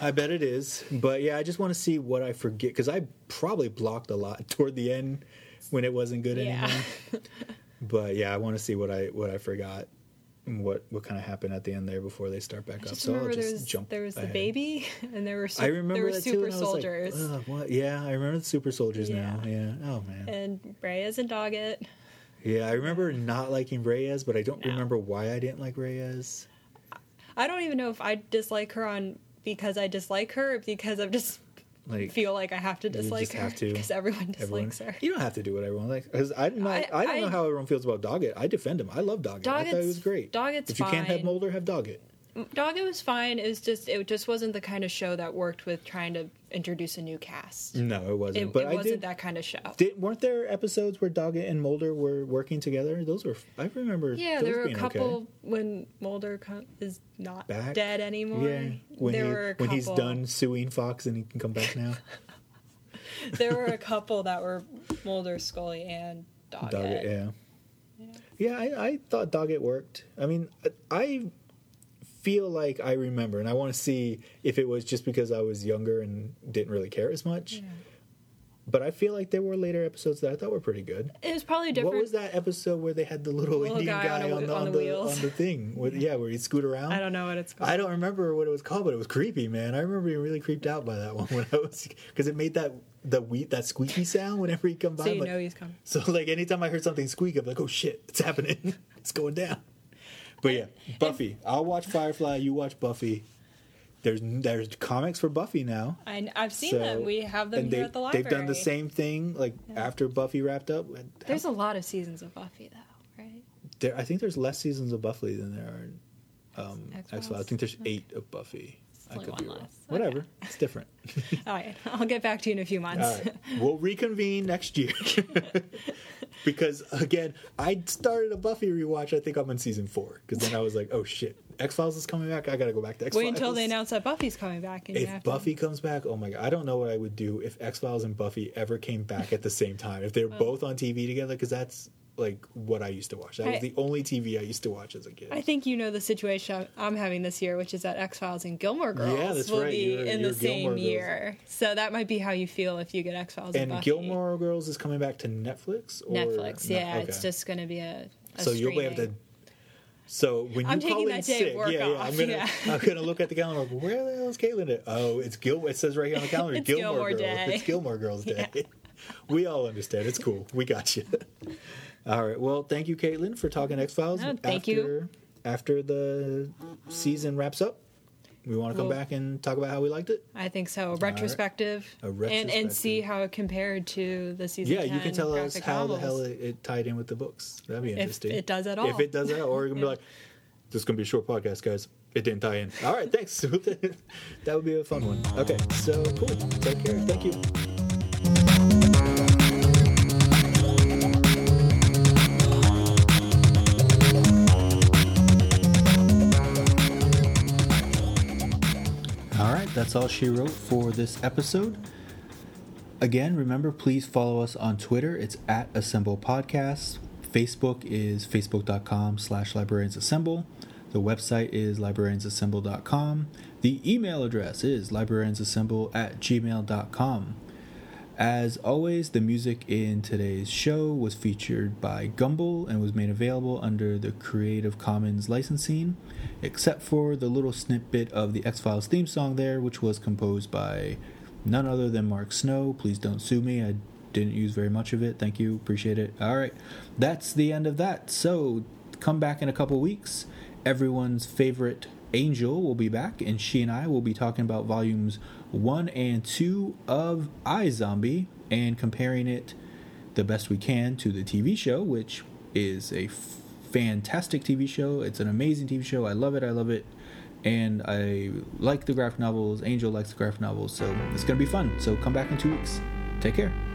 I bet it is. But yeah, I just want to see what I forget because I probably blocked a lot toward the end when it wasn't good Yeah. anymore. but yeah, I want to see what I what I forgot. What what kind of happened at the end there before they start back up? just So I'll just there was, jump. there was the baby, and there were su- I remember there were super I like, soldiers, what? Yeah, I remember the super soldiers now. Yeah. Yeah. Oh man. and Reyes and Doggett. Yeah, I remember not liking Reyes, but I don't No. remember why I didn't like Reyes. I don't even know if I dislike her on because I dislike her, because I'm just Like feel like I have to dislike just her because everyone everyone, dislikes her. you don't have to do what everyone likes. Because I'm not. I, I- don't know how everyone feels about Doggett. I defend him. I love Doggett. I thought he was great. Doggett's if you can't have fine. Mulder, have Doggett. Doggett was fine. It was just it just wasn't the kind of show that worked with trying to introduce a new cast. No, it wasn't. It, but it wasn't did, that kind of show. did. Weren't there episodes where Doggett and Mulder were working together? Those were. I remember. yeah, there were a couple Okay. when Mulder co- is not Back? dead anymore. Yeah, when there he were when he's done suing Fox and he can come back now. there were a couple that were Mulder, Scully, and Doggett. Doggett, yeah. Yeah, I, I thought Doggett worked. I mean, I feel like I remember, and I want to see if it was just because I was younger and didn't really care as much. but I feel like there were later episodes that I thought were pretty good. It was probably different. What was that episode where they had the little, Little Indian guy guy, on a- on, the, on on, the the, on the thing? With, yeah, where he'd scoot around. I don't know what it's called. I don't remember what it was called, but it was creepy, man. I remember being really creeped out by that one when I was because it made that the wheat that squeaky sound whenever he come by. so you like- know he's coming. so like anytime I heard something squeak, I'm like, oh shit, it's happening. it's going down. But yeah, Buffy. I'll watch Firefly. You watch Buffy. There's there's comics for Buffy now. I, I've seen So- them. We have them and here they, at the library. They've done the same thing like after Buffy wrapped up. There's a lot of seasons of Buffy, though, right? There, I think there's less seasons of Buffy than there are in um, X-Files? I think there's eight of Buffy. I only could one be wrong. less. Whatever, it's different. All right, I'll get back to you in a few months. All right, we'll reconvene next year. because again, I started a Buffy rewatch. I think I'm in season four. Because then I was like, oh shit, X Files is coming back. I gotta go back to X Files. Wait until they announce that Buffy's coming back. And If have to- Buffy comes back, oh my god, I don't know what I would do if X Files and Buffy ever came back at the same time. If they were oh. both on TV together, because that's like what I used to watch. That was I- the only TV I used to watch as a kid. I think you know the situation I'm having this year, which is that X Files and Gilmore Girls Yeah, that's will right. be You're- in you're the same Girls. year. So that might be how you feel if you get X Files and, and. Gilmore Girls is coming back to Netflix. Or Netflix. Yeah, Okay. it's just going to be a. a so you'll be able to. So when you I'm call taking in that day sick, yeah, yeah, off, I'm gonna yeah. I'm gonna look at the calendar. Like, Where the hell is Caitlin? At? Oh, it's Gil. It says right here on the calendar, It's Gilmore, Gilmore Girls. Day. It's Gilmore Girls Day. we all understand. It's cool. We got you. All right. Well, thank you, Caitlin, for talking mm-hmm. X Files. Oh, thank after, you. After the season wraps up, we want to come Well- back and talk about how we liked it. I think so. A retrospective, A And, retrospective. and see how it compared to the season. Yeah, you can tell us how the hell it, it tied in with the books. That'd be interesting. it does at all. If it does at all, or you can be like, "This is gonna be a short podcast, guys. It didn't tie in." All right, thanks. that would be a fun one. Okay, so cool. Take care. Thank you. That's all she wrote for this episode. Again, remember, please follow us on Twitter. It's at Assemble Podcast. Facebook is facebook.com slash librariansassemble. The website is librariansassemble.com. The email address is librariansassemble at gmail.com. As always, the music in today's show was featured by Gumble and was made available under the Creative Commons licensing, except for the little snippet of the X Files theme song there, which was composed by none other than Mark Snow. Please don't sue me. I didn't use very much of it. Thank you. Appreciate it. All right. That's the end of that. So come back in a couple weeks. Everyone's favorite Angel will be back, and she and I will be talking about volumes one and two of iZombie and comparing it the best we can to the TV show, which is a fantastic TV show. It's an amazing TV show. I love it. I love it. And I like the graphic novels. Angel likes the graphic novels. So it's going to be fun. So come back in two weeks. Take care.